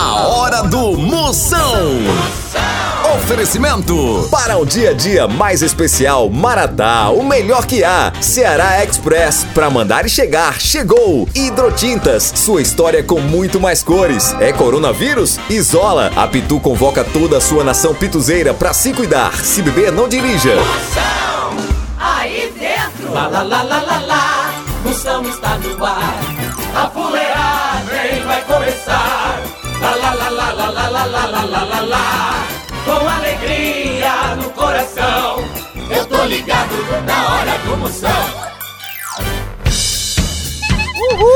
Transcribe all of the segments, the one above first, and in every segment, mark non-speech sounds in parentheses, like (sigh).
A hora do Moção. Oferecimento para um dia a dia mais especial, Maratá, o melhor que há. Ceará Express, para mandar e chegar, chegou. Hidrotintas, sua história com muito mais cores. É coronavírus? Isola. A Pitu convoca toda a sua nação pituzeira para se cuidar. Se beber, não dirija. Moção, aí dentro. Lá, lá, lá, lá, lá, lá. Moção está no ar. A fuleagem vai começar. Lá, lá, lá, lá, lá, lá, lá, lá, lá, lá, lá, lá. Com alegria no coração. Eu tô ligado na hora do Moção.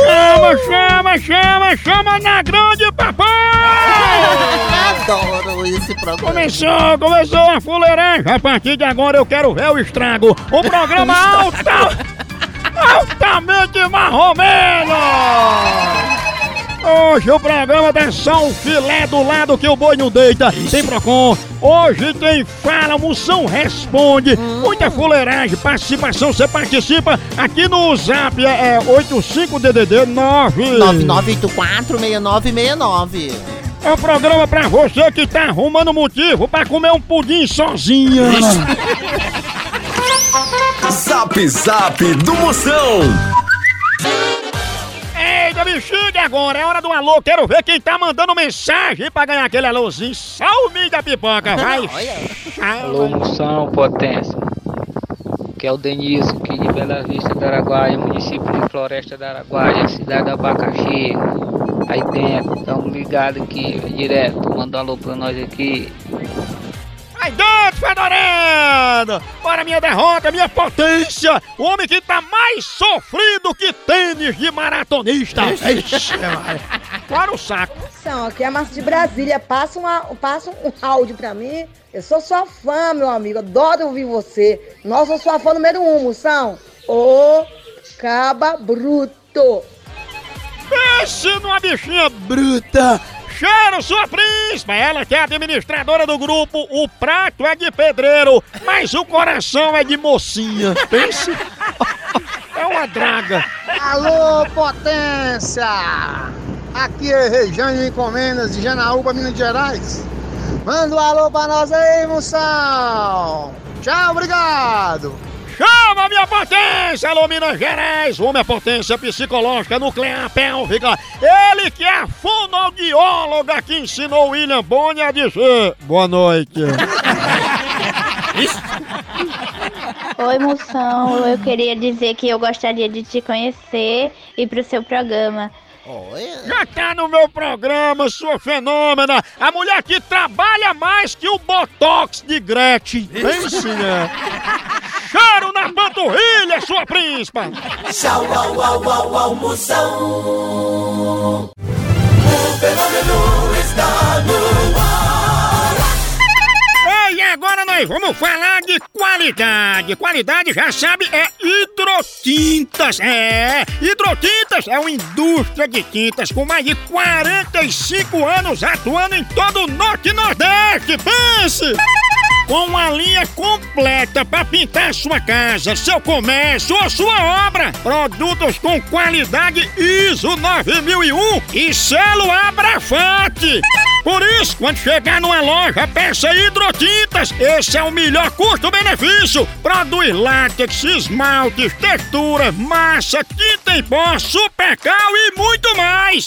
Chama, chama, chama, chama na grande papai! Adoro esse programa. Começou, começou a fuleiragem. A partir de agora eu quero ver o estrago. Um programa alta, altamente marromeno. Hoje o programa é só o filé do lado que o boi não deita. Tem Procon. Hoje tem Fala, Moção Responde. Muita fuleiragem, participação, você participa aqui no Zap. É, é 85DDD 9. 99846969. É um programa pra você que tá arrumando motivo pra comer um pudim sozinha. (laughs) Zap Zap do Moção. Eita, bexiga agora, é hora do alô. Quero ver quem tá mandando mensagem pra ganhar aquele alôzinho. Salve da pipoca, (laughs) vai. Alô, moção, potência. Que é o Denilson, aqui de Bela Vista do Araguaia, município de Floresta do Araguaia, cidade do Abacaxi. Aí dentro, estamos ligados aqui, direto, manda um alô pra nós aqui. Vai dentro, fedorando! Bora minha derrota, minha potência! O homem que tá mais sofrido que tênis de maratonista! Ixi. Fora o saco! São, aqui é a Márcia de Brasília. Passa, uma, passa um áudio pra mim. Eu sou sua fã, meu amigo. Adoro ouvir você. Nossa, eu sou a fã número um, moção. Ô, caba bruto. Pense numa bichinha bruta! Cheiro, sua príncipa! Ela que é administradora do grupo, o prato é de pedreiro, mas o coração é de mocinha. Pense! (laughs) É uma draga! Alô, potência! Aqui é Rejane Encomendas de Janaúba, Minas Gerais. Manda um alô pra nós aí, moção! Tchau, obrigado! Chama minha potência, alô Minas Gerais! Homem é potência psicológica, nuclear, pélvica. Ele que é a fonoaudióloga que ensinou William Boni a dizer boa noite. (laughs) Oi, moção. Eu queria dizer que eu gostaria de te conhecer e pro seu programa. Olha. Já tá no meu programa, sua fenômena. A mulher que trabalha mais que o Botox de Gretchen. Pense, né? Cheiro na panturrilha, sua príncipa. Tchau, au, au, au, au, Moção. O fenômeno está no ar. Ei, e agora nós vamos falar de qualidade. Qualidade, já sabe, é hidrotintas. É, hidrotintas é uma indústria de tintas com mais de 45 anos atuando em todo o Norte e Nordeste. Pense! Com uma linha completa para pintar sua casa, seu comércio ou sua obra. Produtos com qualidade ISO 9001 e selo Abrafate. Por isso, quando chegar numa loja, peça hidrotintas. Esse é o melhor custo-benefício. Produz látex, esmaltes, texturas, massa, tinta em pó, supercal e muito mais.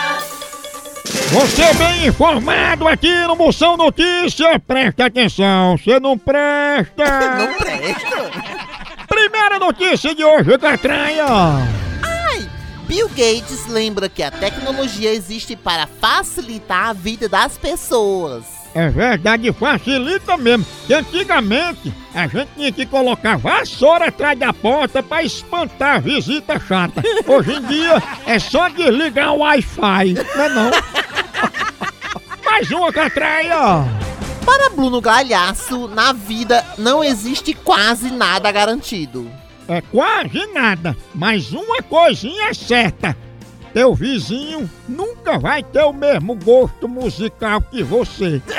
Você bem informado aqui no Moção Notícia, presta atenção, você não presta. (laughs) Não presta. Primeira notícia de hoje, Catranha. Ai, Bill Gates lembra que a tecnologia existe para facilitar a vida das pessoas. É verdade, facilita mesmo. Que antigamente a gente tinha que colocar vassoura atrás da porta pra espantar a visita chata. Hoje em dia é só desligar o Wi-Fi, não é não? (laughs) mais uma, Catraia. Para Bruno Galhaço, na vida não existe quase nada garantido. É quase nada, mas uma coisinha é certa. Teu vizinho nunca vai ter o mesmo gosto musical que você. (laughs)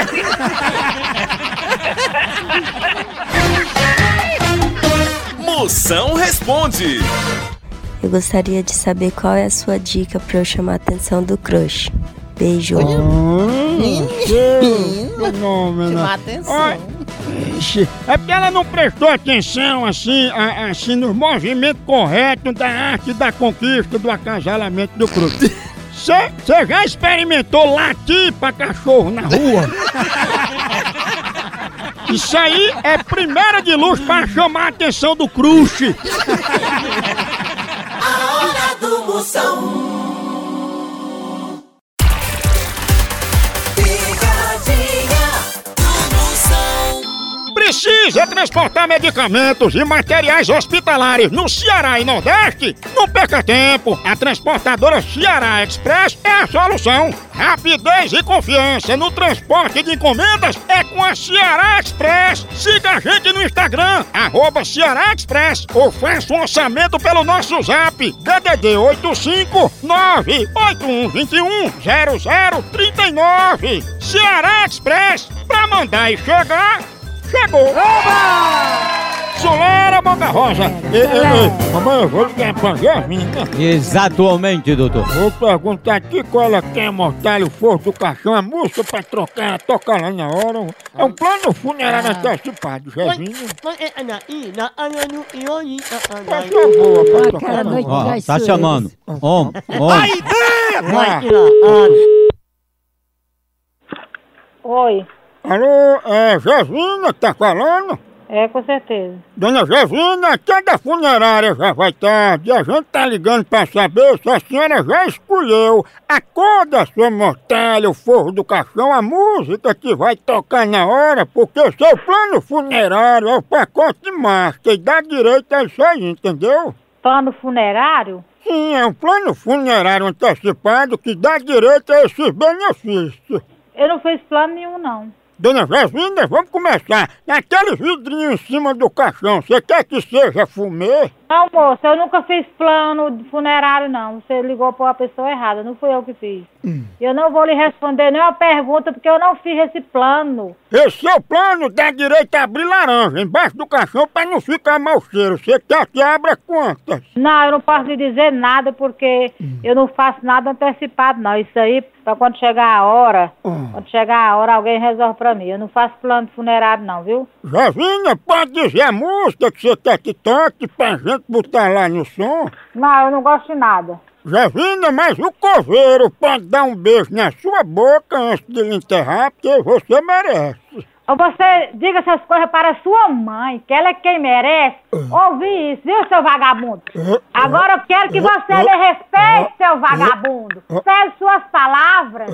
Moção responde. Eu gostaria de saber qual é a sua dica para eu chamar a atenção do crush. Beijo. Fenômeno. Chama atenção. Olha, ixi, É porque ela não prestou atenção assim, a- assim nos movimentos corretos da arte da conquista do acasalamento do cruz. Você já experimentou latir pra cachorro na rua? Isso aí é primeira de luz pra chamar a atenção do crush. A hora do Moção. Precisa transportar medicamentos e materiais hospitalares no Ceará e Nordeste? Não perca tempo! A transportadora Ceará Express é a solução! Rapidez e confiança no transporte de encomendas é com a Ceará Express! Siga a gente no Instagram, arroba Ceará Express, ou faça um orçamento pelo nosso zap DDD 85981210039 Ceará Express, pra mandar e chegar Chegou! Solera Boca Rosa! Ei, ei, ei, mamãe, eu vou ligar pra Jasmina. Exatamente, doutor. Vou perguntar aqui qual ela quer mortalha o forro do caixão, a música pra trocar, tocar lá na hora. É um plano funerário antecipado, Jasmina. Essa é boa pra tocar. na hora. Ó, tá chamando. Homem, homem. Vai. Oi, Alô, é Jasmina que tá falando? é com certeza. Dona Jasmina, até da funerária já vai tarde. A gente tá ligando pra saber se a senhora já escolheu a cor da sua mortalha, o forro do caixão, a música que vai tocar na hora, porque o seu plano funerário é o pacote master e dá direito a isso aí, entendeu? Plano funerário? Sim, é um plano funerário antecipado que dá direito a esses benefícios. Eu não fiz plano nenhum, não. Dona Jasmina, vamos começar. Naquele vidrinho em cima do caixão, você quer que seja fumê? Não, moça, eu nunca fiz plano de funerário, não. Você ligou para uma pessoa errada, não fui eu que fiz. Eu não vou lhe responder nenhuma pergunta, porque eu não fiz esse plano. Esse seu plano dá direito a abrir laranja embaixo do caixão pra não ficar mau cheiro. Você quer que abra quantas? Não, eu não posso lhe dizer nada, porque eu não faço nada antecipado, não. Isso aí, pra quando chegar a hora, quando chegar a hora, alguém resolve pra mim. Eu não faço plano de funerário, não, viu? Jasmina, pode dizer a música que você quer que toque pra gente botar lá no som? Não, eu não gosto de nada. Jasmina, mas o coveiro pode dar um beijo na sua boca antes de lhe enterrar, porque você merece. Ou você diga essas coisas para sua mãe, que ela é quem merece ouvir isso, viu, seu vagabundo? Agora eu quero que você dê respeito, seu vagabundo. Pese suas palavras,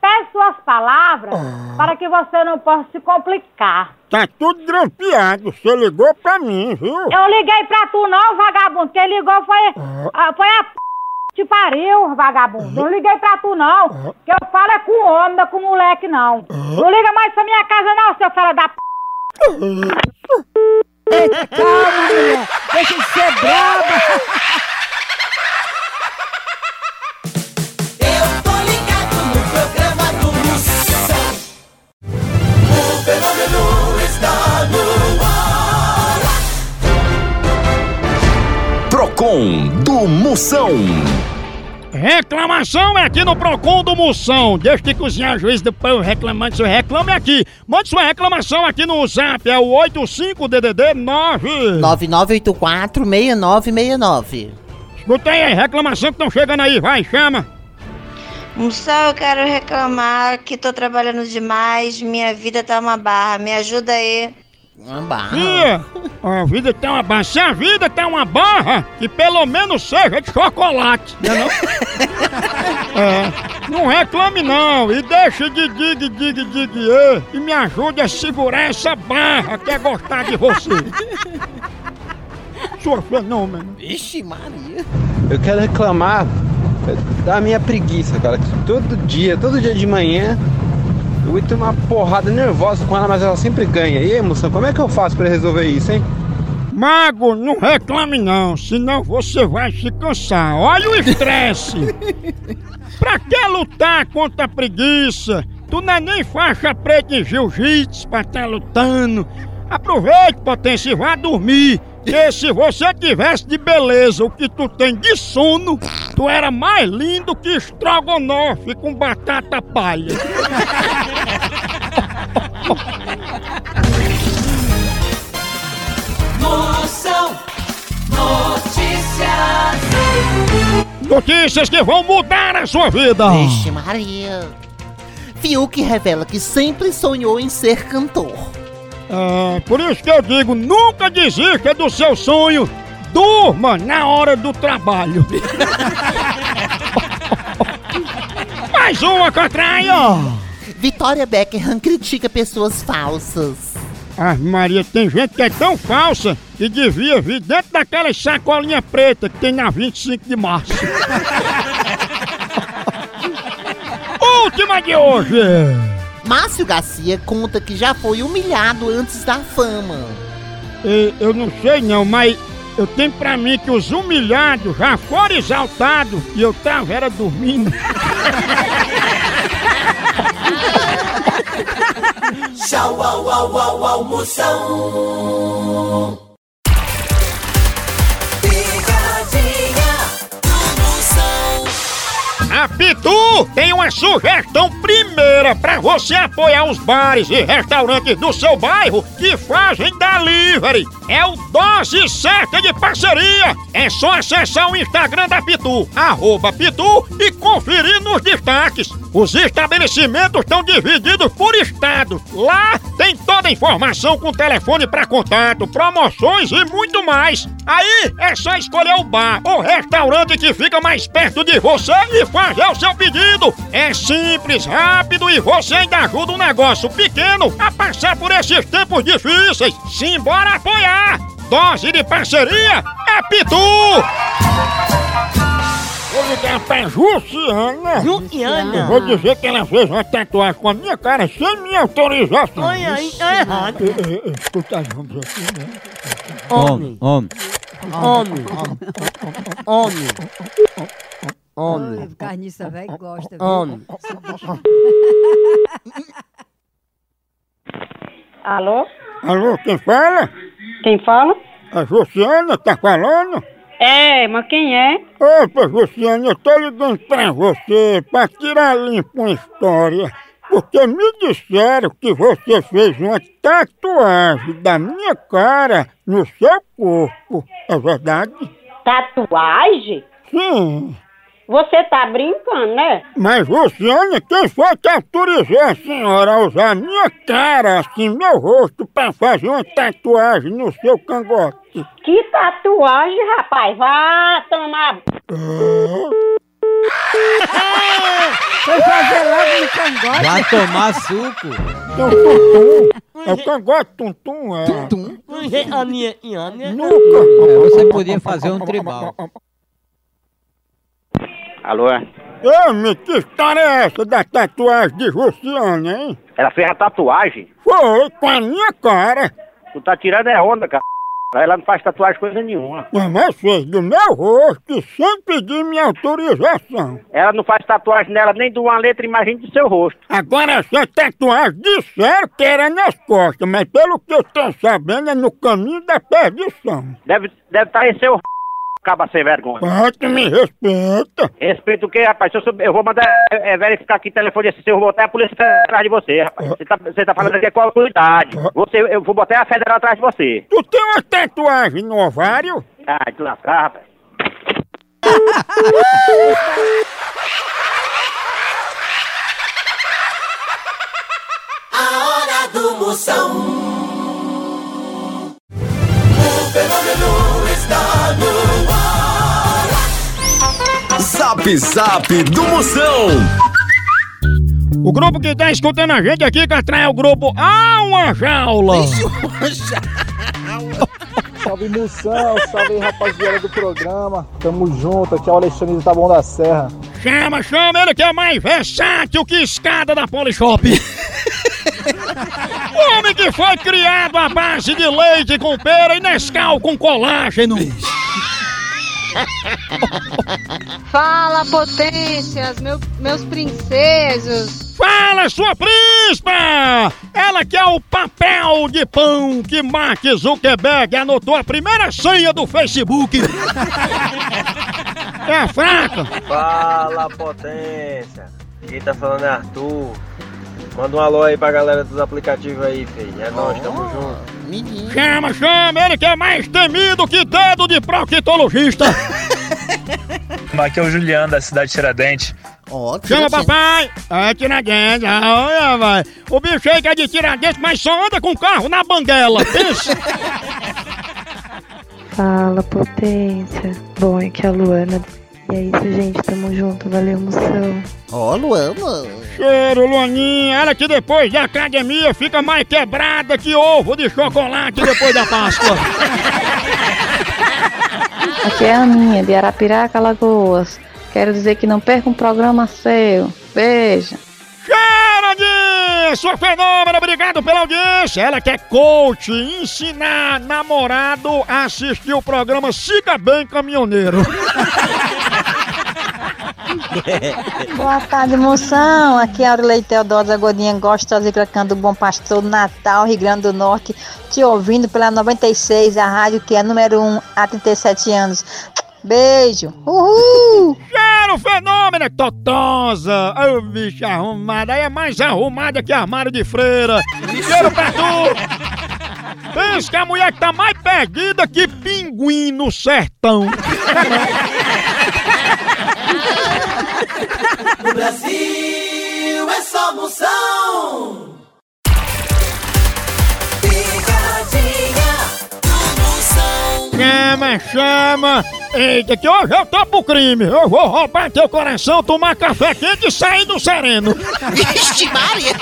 pese suas palavras, para que você não possa se complicar. Tá tudo grampeado, você ligou pra mim, viu? Eu liguei pra tu não, vagabundo. Quem ligou foi, ah, foi a p... te pariu, vagabundo. Não liguei pra tu não. Que eu falo é com o homem, não é com o moleque não. Não liga mais pra minha casa não, seu fera da p... Calma, mulher. Deixa de ser braba. Procon do Moção. Reclamação é aqui no Procon do Moção. Deixa de cozinhar juiz do povo reclamando. Seu reclame aqui. Mande sua reclamação aqui no zap. É o 85DDD 9. 9984-6969. Escuta aí, reclamação que estão chegando aí. Vai, chama. Moção, eu quero reclamar que tô trabalhando demais, minha vida tá uma barra. Me ajuda aí. Uma barra. Tia, a vida tem uma barra. Se a vida tem uma barra, que pelo menos seja de chocolate. Não é (laughs) não? É, não reclame não. E deixe de dig, dig, dig, e, e me ajude a segurar essa barra que é gostar de você. Sua fenômeno. Vixe, Maria. Eu quero reclamar da minha preguiça, cara. que Todo dia, todo dia de manhã Eu entro numa porrada nervosa com ela, mas ela sempre ganha. E aí, moção, como é que eu faço pra resolver isso, hein? Mago, não reclame não, senão você vai se cansar. Olha o estresse! (laughs) pra que lutar contra a preguiça? Tu não é nem faixa preta em jiu-jitsu pra estar lutando. Aproveite, potência, e vá dormir. Que se você tivesse de beleza o que tu tem de sono, tu era mais lindo que estrogonofe com batata palha. Moção Notícias. Notícias que vão mudar a sua vida. Vixe Maria. Fiuk revela que sempre sonhou em ser cantor. É, por isso que eu digo, nunca desista do seu sonho. Durma na hora do trabalho. (laughs) Mais uma, Catraia! Vitória Beckham critica pessoas falsas. Ah, Maria, tem gente que é tão falsa que devia vir dentro daquela sacolinha preta que tem na 25 de março. (laughs) Última de hoje! Márcio Garcia conta que já foi humilhado antes da fama. E, eu não sei não, mas eu tenho pra mim que os humilhados já foram exaltados e eu tava era dormindo. (laughs) Tchau, au, au, au, almoção. A Pitu tem uma sugestão primeira pra você apoiar os bares e restaurantes do seu bairro que fazem delivery. É o Dose Certa de Parceria. É só acessar o Instagram da Pitu, arroba Pitu, e conferir nos destaques. Os estabelecimentos estão divididos por estado. Lá tem toda a informação com telefone para contato, promoções e muito mais. Aí é só escolher o bar ou restaurante que fica mais perto de você e fazer o seu pedido. É simples, rápido e você ainda ajuda um negócio pequeno a passar por esses tempos difíceis. Simbora apoiar! Dose de parceria é Pitu! Vou ligar pra Jussiana. Jussiana? Eu Vou dizer que ela fez uma tatuagem com a minha cara sem minha autorização. Olha aí, tá errado. Eh, eh, Escuta vamos aqui, né? Homem, homem. Homem. Homem. Homem. O carniça velho gosta. viu? Homem. (laughs) Alô? Alô, quem fala? Quem fala? A Jussiana tá falando? É, mas quem é? Opa, Jussiana, eu tô ligando pra você pra tirar limpo uma história. Porque me disseram que você fez uma tatuagem da minha cara no seu corpo. É verdade? Tatuagem? Sim. Você tá brincando, né? Mas, Luciana, quem foi que autorizou a senhora a usar minha cara, assim, meu rosto, pra fazer uma tatuagem no seu cangote? Que tatuagem, rapaz? Vá tomar. Foi (laughs) fazer logo no cangote. Vai tomar suco. É o tuntum. É o cangote tuntum, é. Tum. A minha, a minha. É, você podia fazer um tribal. Alô? Ô, me que história é essa da tatuagem de Luciana, hein? Ela fez a tatuagem? Foi, com a minha cara. Tu tá tirando é onda, cara. Ela não faz tatuagem coisa nenhuma. Mas fez do meu rosto sem pedir minha autorização. Ela não faz tatuagem nela nem de uma letra, imagine do seu rosto. Agora essa tatuagem disseram que era nas costas, mas pelo que eu tô sabendo é no caminho da perdição. Deve deve estar em seu Acaba sem vergonha. Ah, tu me respeita. Respeito o quê, rapaz? Eu, eu vou mandar é, é, verificar aqui o telefone se eu botar a polícia atrás de você, rapaz. Você tá, você tá falando aqui com a qualidade. Você, eu vou botar a federal atrás de você. Tu tem uma tatuagem no ovário? Ah, te lascar, rapaz. A hora do Moção. O fenômeno está no ar. Zap Zap do Moção. O grupo que tá escutando a gente aqui, Catrai, é o grupo Ah, uma jaula. (laughs) Salve Moção, salve rapaziada do programa. Tamo junto, aqui é o Alexandre de Taboão da Serra. Chama, chama, ele que é mais versátil que escada da Polishop. (laughs) Homem que foi criado à base de leite com pera e Nescau com colágeno. Fala, potências, meu- meus princesos. Fala, sua príncipa! Ela que é o papel de pão que Mark Zuckerberg anotou a primeira senha do Facebook. (laughs) É fraca. Fala potência! Quem tá falando é Arthur. Manda um alô aí pra galera dos aplicativos aí, filho. É nóis, tamo junto. Chama, chama, ele que é mais temido que dedo de proctologista. (laughs) Aqui é o Juliano, da cidade de Tiradentes. Chama papai! É Tiradentes, ah, olha, vai. O bicho aí que é de Tiradentes, mas só anda com carro na banguela, pensa. (laughs) Fala, potência. Bom, é a Luana. E é isso, gente. Tamo junto. Valeu, moção. Ó, Luana. Cheiro, Luaninha, ela que depois da academia fica mais quebrada que ovo de chocolate depois da Páscoa. (laughs) Aqui é a Aninha, de Arapiraca, Alagoas. Quero dizer que não perca um programa seu. Beijo. Charadinha, sua fenômena, obrigado pela audiência. Ela que é coach, ensinar namorado a assistir o programa Siga Bem Caminhoneiro. (laughs) (laughs) Boa tarde, moção. Aqui é Aurelei Teodoro Godinha gostosa e do Bom Pastor, Natal, Rio Grande do Norte. Te ouvindo pela 96, a rádio que é número 1 há 37 anos. Beijo. Uhul! Cheiro, fenômeno, totosa. Ô, bicha arrumada. Aí é mais arrumada que armário de freira. Cheiro pra tu. Pensa que a mulher que tá mais perdida que pinguim no sertão. (laughs) No Brasil é só moção. Picadinha do moção. Chama, chama! Eita, que hoje eu tô pro crime! Eu vou roubar teu coração, tomar café quente e sair do sereno! Vixe, Maria!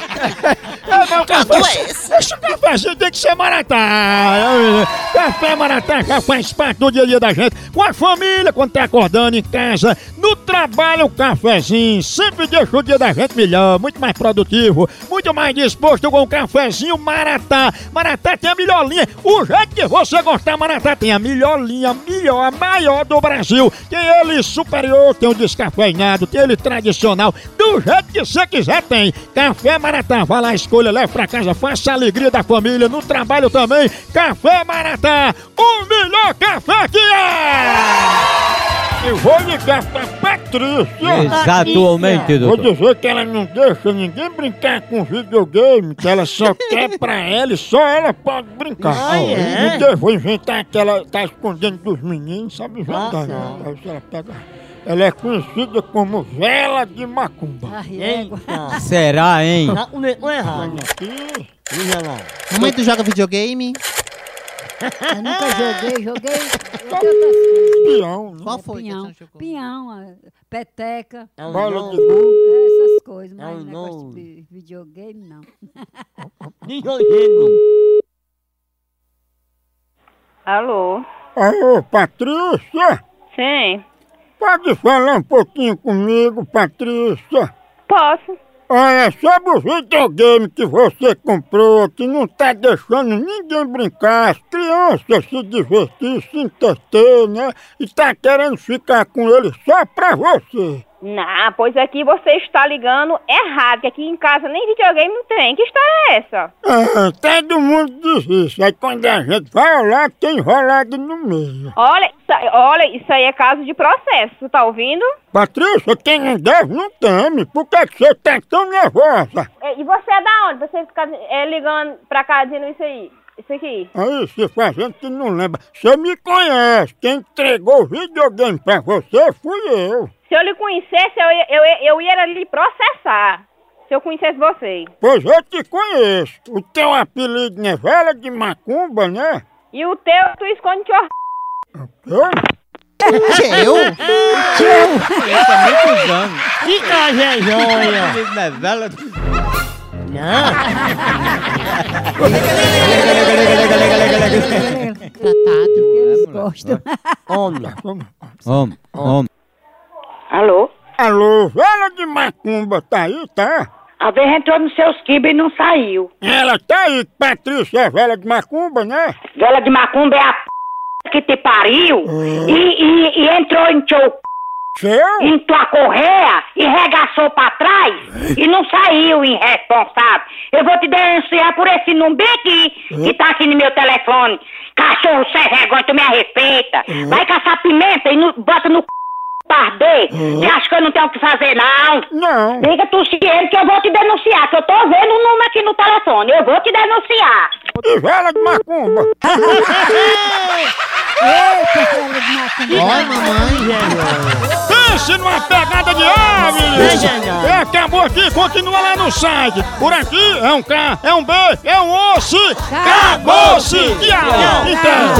(laughs) É, meu café, é esse? esse cafezinho tem que ser maratá! Café maratá já faz parte do dia a dia da gente, com a família, quando tá acordando em casa, no trabalho, o cafezinho sempre deixa o dia da gente melhor, muito mais produtivo, muito mais disposto com o cafezinho maratá. Maratá tem a melhor linha, o jeito que você gostar, maratá tem a melhor linha, a melhor, a maior do Brasil. Tem ele superior, tem o descafeinado, tem ele tradicional, do jeito que você quiser tem. Café Maratá, vai lá, escolha, leve pra casa, faça a alegria da família, no trabalho também. Café Maratá, o melhor café que é! Eu vou ligar pra Patrícia. Exatamente, Vou doutor. dizer que ela não deixa ninguém brincar com videogame, que ela só (laughs) quer pra ela e só ela pode brincar. Ah, é? E depois vou inventar que ela tá escondendo dos meninos, sabe inventar, Ah, né? não. Aí se ela pega... Ela é conhecida como vela de macumba. Eita. Será, hein? Tá com letra errado. Aqui. Mamãe, tu joga videogame? (laughs) Eu nunca joguei, joguei. Peão, né? Qual foi? Pinhão, pinhão, a peteca. É um Bola de gude. Essas coisas, É mas um negócio não. de videogame não. (laughs) Videogame. Alô? Alô, Patrícia? Sim. Pode falar um pouquinho comigo, Patrícia? Posso? Olha, sobre o videogame que você comprou, que não tá deixando ninguém brincar, as crianças se divertir, se entreter, né? E tá querendo ficar com ele só pra você. Não, pois aqui você está ligando errado, que aqui em casa nem videogame não tem. Que história é essa? Ah, todo mundo diz isso. Aí quando a gente vai olhar, tem enrolado no meio. Olha, isso, olha, isso aí é caso de processo, tá ouvindo? Patrícia, quem não deve não teme. Por que, você tá tão nervosa? E você é da onde? Você fica é, ligando pra cá dizendo isso aí? Isso aqui? Aí, se fazendo que não lembra. Você me conhece. Quem entregou o videogame pra você fui eu. Se eu lhe conhecesse, eu ia, eu, ia- eu ia lhe processar. Se eu conhecesse você. Pois eu te conheço. O teu apelido não é vela de macumba, né? E o teu, tu esconde que eu... Eu? Teu? Eu também cruzando. Que trajetória. Não é vela. Eles gostam. Homem. Homem, homem. Alô? Alô, vela de macumba, tá aí, tá? A vez entrou nos seus quibos e não saiu. Ela tá aí, Patrícia, é velha de macumba, né? Vela de macumba é a p... que te pariu e, e- e entrou em teu Seu? em tua correia e regaçou pra trás e não saiu irresponsável. Eu vou te denunciar por esse número aqui, que tá aqui no meu telefone. Cachorro sem vergonha, tu me respeita. Vai caçar pimenta e no- bota no c... parder. Você acha que eu não tenho o que fazer, não? Não. Liga tu ciente que eu vou te denunciar, que eu tô vendo o número aqui no telefone. Eu vou te denunciar. E velha de macumba. Oi, mamãe. Pense numa pegada de aves! É, acabou aqui, continua lá no site. Por aqui é um K, é um B, é um osso. Acabou-se! Tchau! Então.